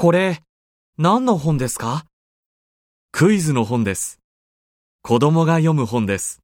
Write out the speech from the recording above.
これ、何の本ですか？クイズの本です。子供が読む本です。